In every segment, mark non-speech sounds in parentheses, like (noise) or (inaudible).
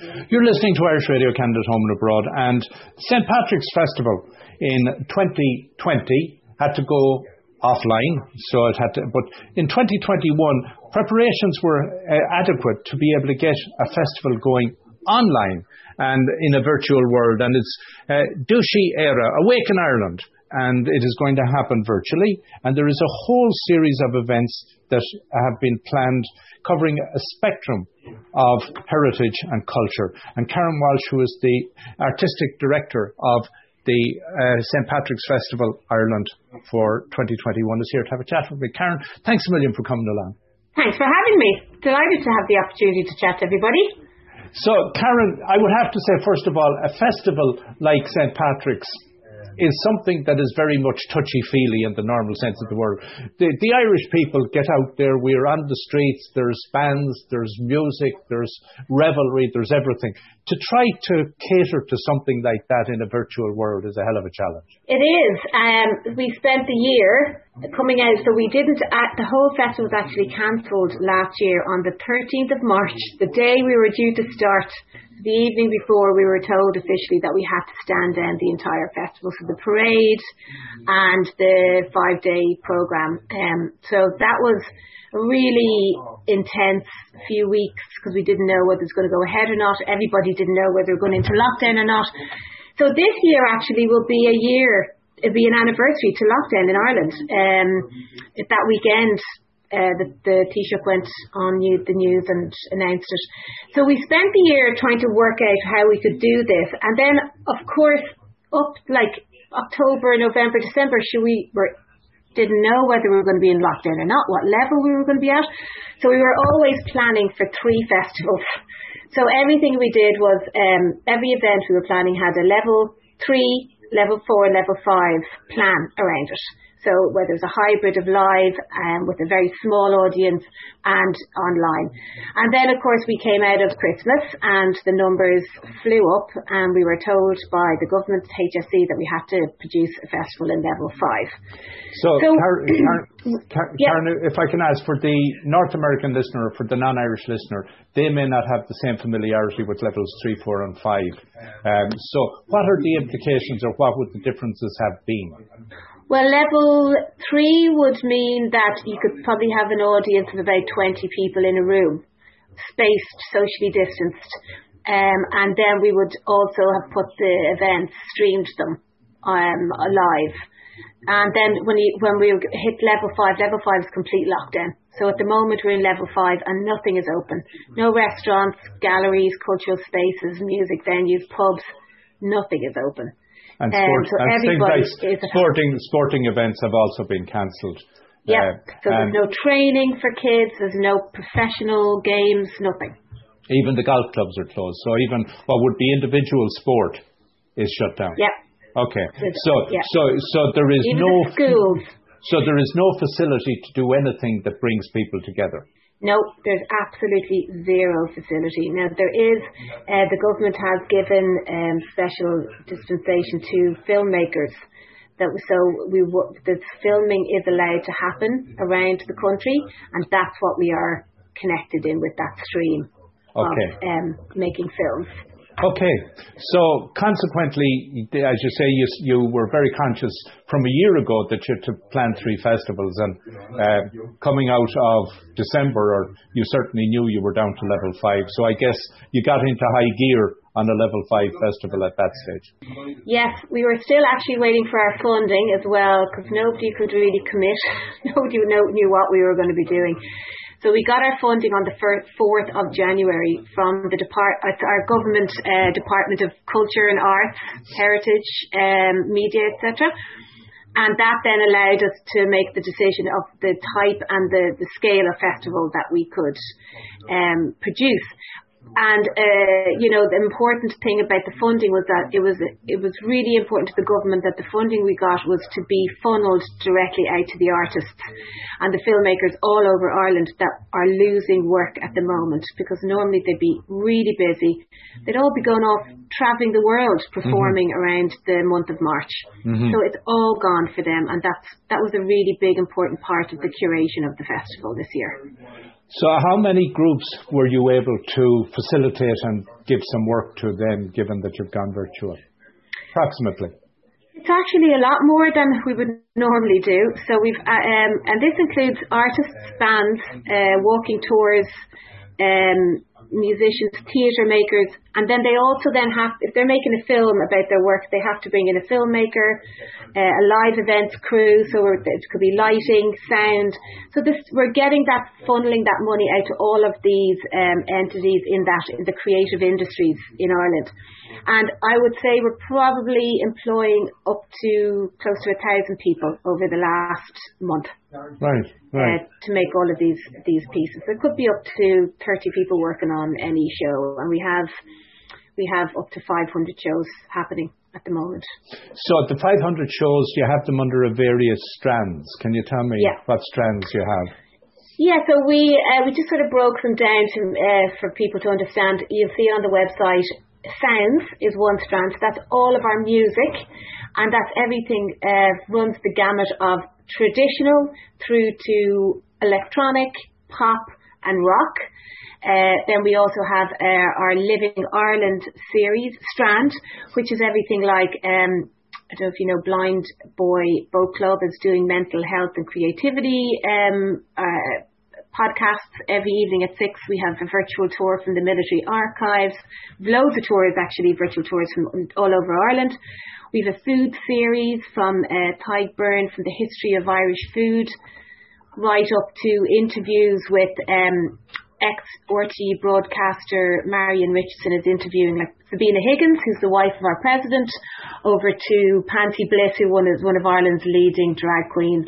You're listening to Irish Radio Canada Home and Abroad, and St. Patrick's Festival in 2020 had to go offline, so it had to, but in 2021, preparations were uh, adequate to be able to get a festival going online and in a virtual world. And it's uh, Dúisigh Éire, Awaken Ireland, and it is going to happen virtually. And there is a whole series of events that have been planned covering a spectrum of heritage and culture. And Karen Walshe, who is the artistic director of the uh, St. Patrick's Festival Ireland for 2021 is here to have a chat with me. Karen, thanks a million for coming along. Thanks for having me. Delighted to have the opportunity to chat to everybody. So, Karen, I would have to say, first of all, a festival like St. Patrick's is something that is very much touchy-feely in the normal sense of the word. The, the Irish people get out there, we're on the streets, there's bands, there's music, there's revelry, there's everything. To try to cater to something like that in a virtual world is a hell of a challenge. It is. Um, we spent the year coming out, so we didn't, uh, the whole festival was actually cancelled last year on the 13th of March, the day we were due to start the evening before we were told officially that we had to stand down the entire festival, so the parade and the five day program. Um, so that was a really intense few weeks because we didn't know whether it was going to go ahead or not. Everybody didn't know whether we were going into lockdown or not. So this year actually will be a year, it'll be an anniversary to lockdown in Ireland. Um, that weekend uh, the, the Taoiseach went on new, the news and announced it. So we spent the year trying to work out how we could do this. And then, of course, up like October, November, December, should we were didn't know whether we were going to be in lockdown or not, what level we were going to be at. So we were always planning for three festivals. So everything we did was um, every event we were planning had a level three, level four, level five plan around it. So whether it's a hybrid of live um, with a very small audience and online. And then of course we came out of Christmas and the numbers flew up and we were told by the government HSE that we had to produce a festival in level five. So, so yeah. Karen, if I can ask for the North American listener, or for the non-Irish listener, they may not have the same familiarity with levels three, four, and five. Um, so, what are the implications, or what would the differences have been? Well, level three would mean that you could probably have an audience of about 20 people in a room, spaced, socially distanced. Um, and then we would also have put the events, streamed them um, live. And then when, you, when we hit level five, level five is complete lockdown. So at the moment we're in level five and nothing is open. No restaurants, galleries, cultural spaces, music venues, pubs, nothing is open. And, sport, um, so and things like sporting, sporting events have also been cancelled. Yeah, uh, so there's no training for kids, there's no professional games, nothing. Even the golf clubs are closed. So even what would be individual sport is shut down. Yeah. Okay. So yeah. so so there is even no schools. So there is no facility to do anything that brings people together. No, there's absolutely zero facility. Now there is, uh, the government has given um, special dispensation to filmmakers. That so we the filming is allowed to happen around the country, and that's what we are connected in with that stream okay. of um, making films. Okay. So consequently, as you say, you, you were very conscious from a year ago that you had to plan three festivals and uh, coming out of December, or you certainly knew you were down to level five. So I guess you got into high gear on a level five festival at that stage. Yes, we were still actually waiting for our funding as well because nobody could really commit. (laughs) nobody knew what we were going to be doing. So we got our funding on the 4th of January from the depart, uh, our government uh, Department of Culture and Arts, Heritage, um, Media, etc. And that then allowed us to make the decision of the type and the, the scale of festival that we could um, produce. And uh, you know, the important thing about the funding was that it was it was really important to the government that the funding we got was to be funneled directly out to the artists and the filmmakers all over Ireland that are losing work at the moment because normally they'd be really busy. They'd all be going off traveling the world performing mm-hmm. around the month of March. Mm-hmm. So it's all gone for them, and that's that was a really big important part of the curation of the festival this year. So how many groups were you able to facilitate and give some work to then, given that you've gone virtual? Approximately. It's actually a lot more than we would normally do. So we've, uh, um, and this includes artists, bands, uh, walking tours, um, musicians, theatre makers, and then they also then have, if they're making a film about their work, they have to bring in a filmmaker, uh, a live events crew, so it could be lighting, sound. So this, we're getting that, funneling that money out to all of these um, entities in that, in the creative industries in Ireland. And I would say we're probably employing up to close to a thousand people over the last month. Right, right. Uh, to make all of these these pieces, there could be up to thirty people working on any show, and we have we have up to five hundred shows happening at the moment. So at the 500 shows, you have them under a various strands. Can you tell me yeah. what strands you have? Yeah, so we uh, we just sort of broke them down to, uh, for people to understand. You'll see on the website, sounds is one strand. So that's all of our music, and that's everything uh, runs the gamut of traditional through to electronic, pop, and rock. Uh, then we also have uh, our Living Ireland series strand, which is everything like um, I don't know if you know Blind Boy Boat Club is doing mental health and creativity um, uh, podcasts every evening at six. We have a virtual tour from the military archives, loads of tours actually, virtual tours from all over Ireland. We have a food series from uh, Tyburn from the history of Irish food, right up to interviews with um, ex RTE broadcaster Marian Richardson is interviewing like Sabina Higgins, who's the wife of our president, over to Panti Bliss, who one is one of Ireland's leading drag queens.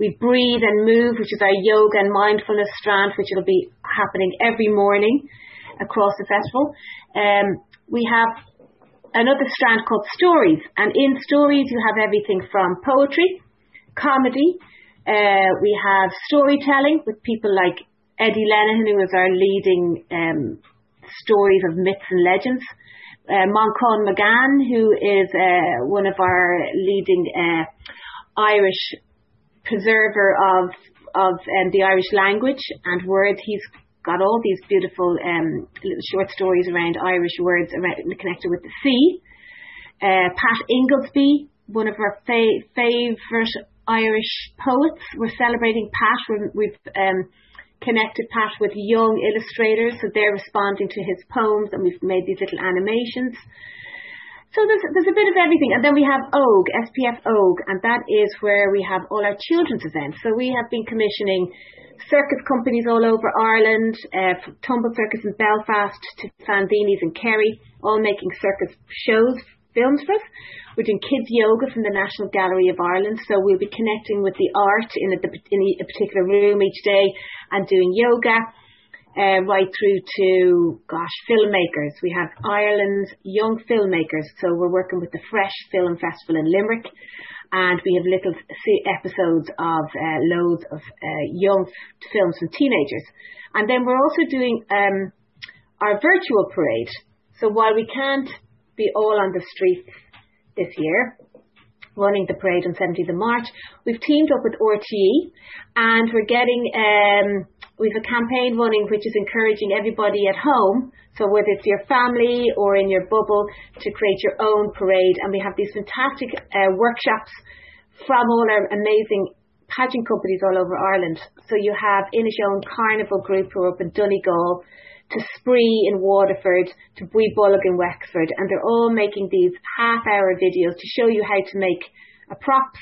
We breathe and move, which is our yoga and mindfulness strand, which will be happening every morning across the festival. Um, we have another strand called stories. And in stories, you have everything from poetry, comedy. Uh, we have storytelling with people like Eddie Lenihan, who is our leading um, stories of myths and legends. Uh, Manchán Magan, who is uh, one of our leading uh, Irish preserver of of um, the Irish language and words. He's got all these beautiful um, little short stories around Irish words around, connected with the sea. Uh, Pat Ingoldsby, one of our fa- favourite Irish poets. We're celebrating Pat. we have um, connected Pat with young illustrators, so they're responding to his poems, and we've made these little animations. So there's, there's a bit of everything. And then we have OG, SPF OG, and that is where we have all our children's events. So we have been commissioning circus companies all over Ireland, uh, from Tumble Circus in Belfast to Fandini's in Kerry, all making circus shows, films for us. We're doing kids yoga from the National Gallery of Ireland, so we'll be connecting with the art in a, in a particular room each day and doing yoga uh, right through to, gosh, filmmakers. We have Ireland's young filmmakers. So we're working with the Fresh Film Festival in Limerick. And we have little episodes of uh, loads of uh, young films from teenagers. And then we're also doing um, our virtual parade. So while we can't be all on the streets this year, running the parade on 17th of March. We've teamed up with RTE and we're getting, um, we've a campaign running which is encouraging everybody at home, so whether it's your family or in your bubble, to create your own parade. And we have these fantastic uh, workshops from all our amazing pageant companies all over Ireland. So you have Inishowen Carnival Group who are up in Donegal, to Spraoi in Waterford, to Buí Bolg in Wexford, and they're all making these half-hour videos to show you how to make a props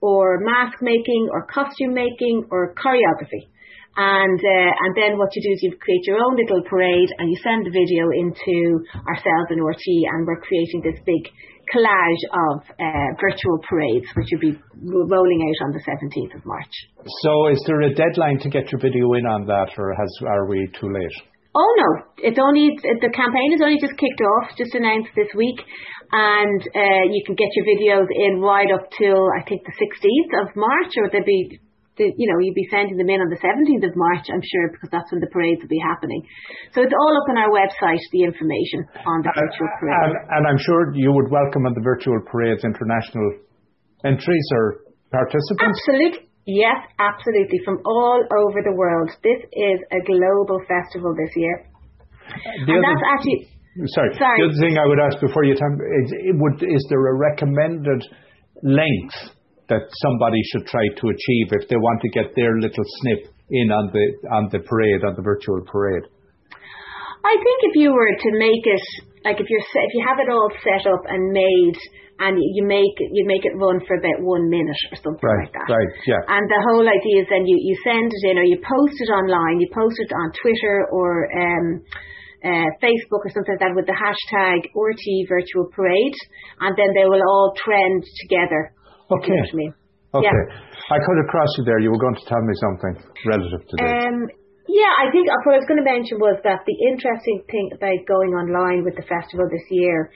or mask making or costume making or choreography. And uh, and then what you do is you create your own little parade and you send the video into ourselves and RT and we're creating this big collage of uh, virtual parades which will be rolling out on the 17th of March. So is there a deadline to get your video in on that or has are we too late? Oh no, it's only the campaign is only just kicked off, just announced this week, and uh, you can get your videos in right up till I think the 16th of March, or they'll be, the, you know, you'd be sending them in on the 17th of March, I'm sure, because that's when the parades will be happening. So it's all up on our website, the information on the virtual parade. And, and I'm sure you would welcome on the virtual parades international entries or participants. Absolutely. Yes, absolutely. From all over the world. This is a global festival this year. The and that's actually Sorry. Sorry. The other thing I would ask before you time is, would, is there a recommended length that somebody should try to achieve if they want to get their little snip in on the on the parade, on the virtual parade? I think if you were to make it like if you're if you have it all set up and made and you make it you make it run for about one minute or something Right, like that. right, yeah. And the whole idea is then you, you send it in or you post it online, you post it on Twitter or um uh, Facebook or something like that with the hashtag RT Virtual Parade, and then they will all trend together. Okay. You know I mean? Okay. Yeah. I cut across you there. You were going to tell me something relative to this. Um, yeah, I think uh, what I was going to mention was that the interesting thing about going online with the festival this year,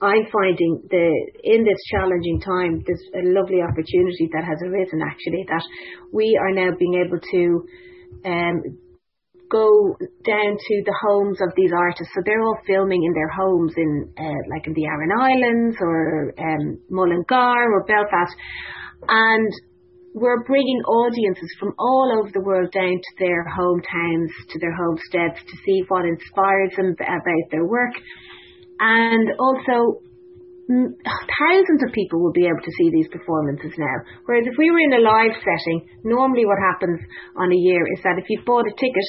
I'm finding the in this challenging time, there's a lovely opportunity that has arisen actually that we are now being able to um, go down to the homes of these artists. So they're all filming in their homes in uh, like in the Aran Islands or um, Mullingar or Belfast, and we're bringing audiences from all over the world down to their hometowns, to their homesteads to see what inspires them about their work. And also, thousands of people will be able to see these performances now. Whereas if we were in a live setting, normally what happens on a year is that if you bought a ticket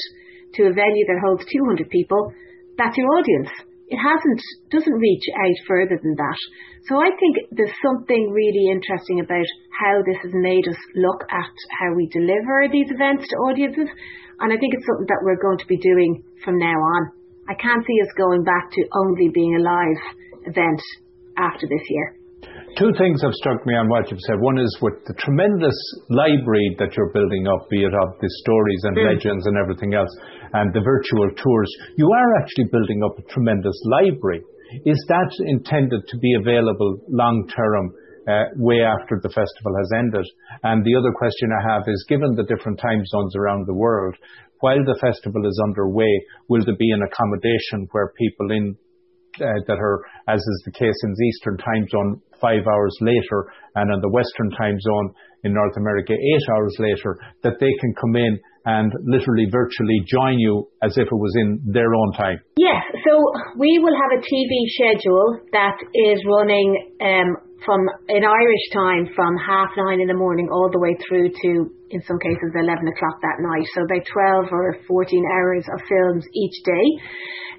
to a venue that holds 200 people, that's your audience. It hasn't, doesn't reach out further than that. So I think there's something really interesting about how this has made us look at how we deliver these events to audiences. And I think it's something that we're going to be doing from now on. I can't see us going back to only being a live event after this year. Two things have struck me on what you've said. One is with the tremendous library that you're building up, be it of the stories and Mm. legends and everything else, and the virtual tours, you are actually building up a tremendous library. Is that intended to be available long term, uh, way after the festival has ended? And the other question I have is, given the different time zones around the world, while the festival is underway, will there be an accommodation where people in that are, as is the case in the Eastern time zone, five hours later, and in the Western time zone in North America, eight hours later, that they can come in and literally virtually join you as if it was in their own time. Yes, so we will have a TV schedule that is running um, from in Irish time from half nine in the morning all the way through to, in some cases, 11 o'clock that night. So about 12 or 14 hours of films each day.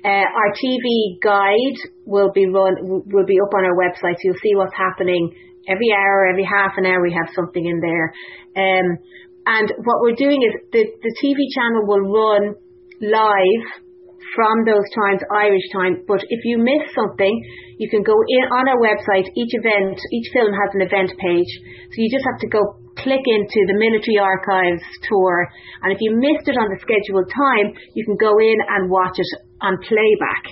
Uh, our TV guide will be run will be up on our website. So you'll see what's happening every hour, every half an hour. We have something in there. Um, and what we're doing is the the TV channel will run live from those times, Irish time. But if you miss something, you can go in on our website. Each event, each film has an event page. So you just have to go click into the Military Archives tour. And if you missed it on the scheduled time, you can go in and watch it on playback.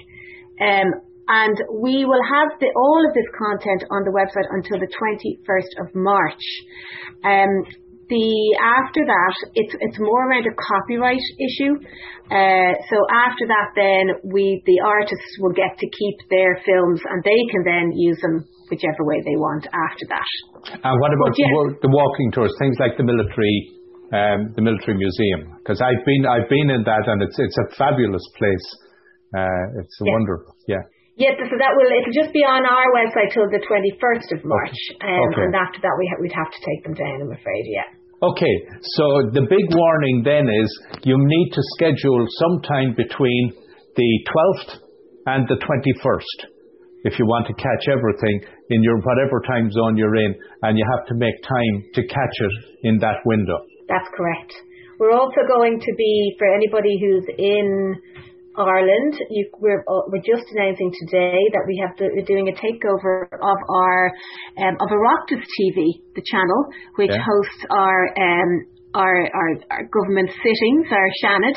Um, and we will have the, all of this content on the website until the 21st of March. Um, the after that, it's it's more around a copyright issue. Uh, so after that, then we the artists will get to keep their films, and they can then use them whichever way they want after that. And what about yeah. the, the walking tours, things like the military, um, the military museum? Because I've been, I've been in that, and it's it's a fabulous place. Uh, it's a Yeah. wonder. Yeah. Yes, so that will it'll just be on our website till the twenty first of March, um, Okay. and after that we ha- we'd have to take them down. I'm afraid, yeah. Okay, so the big warning then is you need to schedule sometime between the 12th and the 21st if you want to catch everything in your whatever time zone you're in, and you have to make time to catch it in that window. That's correct. We're also going to be for anybody who's in Ireland. You, we're uh, we're just announcing today that we have the, we're doing a takeover of our um, of Oireachtas TV, the channel which hosts our um, our, our our government sittings, our Seanad,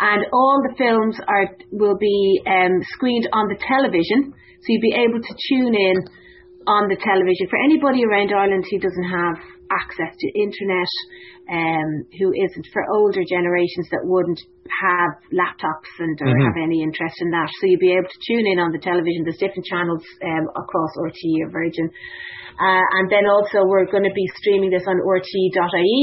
and all the films are will be um, screened on the television, so you'll be able to tune in on the television. For anybody around Ireland who doesn't have access to internet, um, who isn't for older generations that wouldn't have laptops and or mm-hmm. have any interest in that. So you'll be able to tune in on the television. There's different channels um, across RTE or Virgin. Uh, and then also we're going to be streaming this on RTE.ie.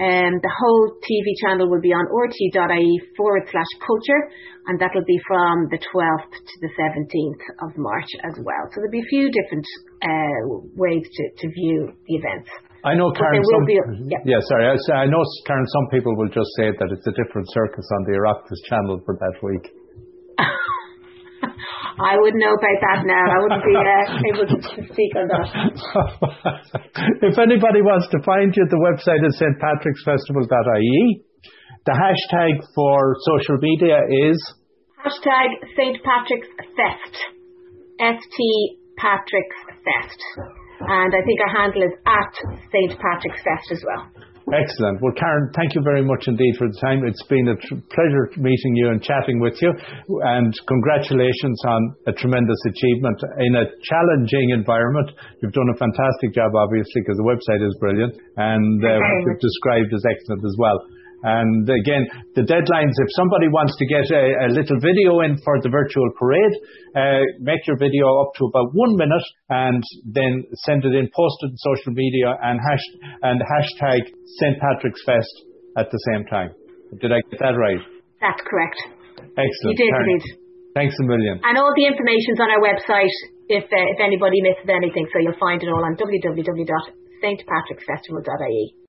Um, the whole TV channel will be on RTE.ie forward slash culture, and that will be from the 12th to the 17th of March as well. So there'll be a few different uh, ways to, to view the events. I know, Karen. Some, yeah. yeah. sorry. I, I know, Karen. Some people will just say that it's a different circus on the Oireachtas channel for that week. (laughs) I wouldn't know about that now. I wouldn't be uh, able to speak on that. (laughs) if anybody wants to find you, the website is stpatricksfestival.ie. The hashtag for social media is hashtag St Patrick's Fest. St Patrick's Fest. And I think our handle is at St Patrick's Fest as well. Excellent. Well, Karen, thank you very much indeed for the time. It's been a tr- pleasure meeting you and chatting with you. And congratulations on a tremendous achievement in a challenging environment. You've done a fantastic job, obviously, because the website is brilliant and uh, what you've described is excellent as well. And again, the deadlines, if somebody wants to get a, a little video in for the virtual parade, uh, make your video up to about one minute and then send it in, post it in social media and, hash, and hashtag St. Patrick's Fest at the same time. Did I get that right? That's correct. Excellent. You did, indeed. Thanks a million. And all the information's on our website if, uh, if anybody misses anything. So you'll find it all on www.stpatricksfestival.ie.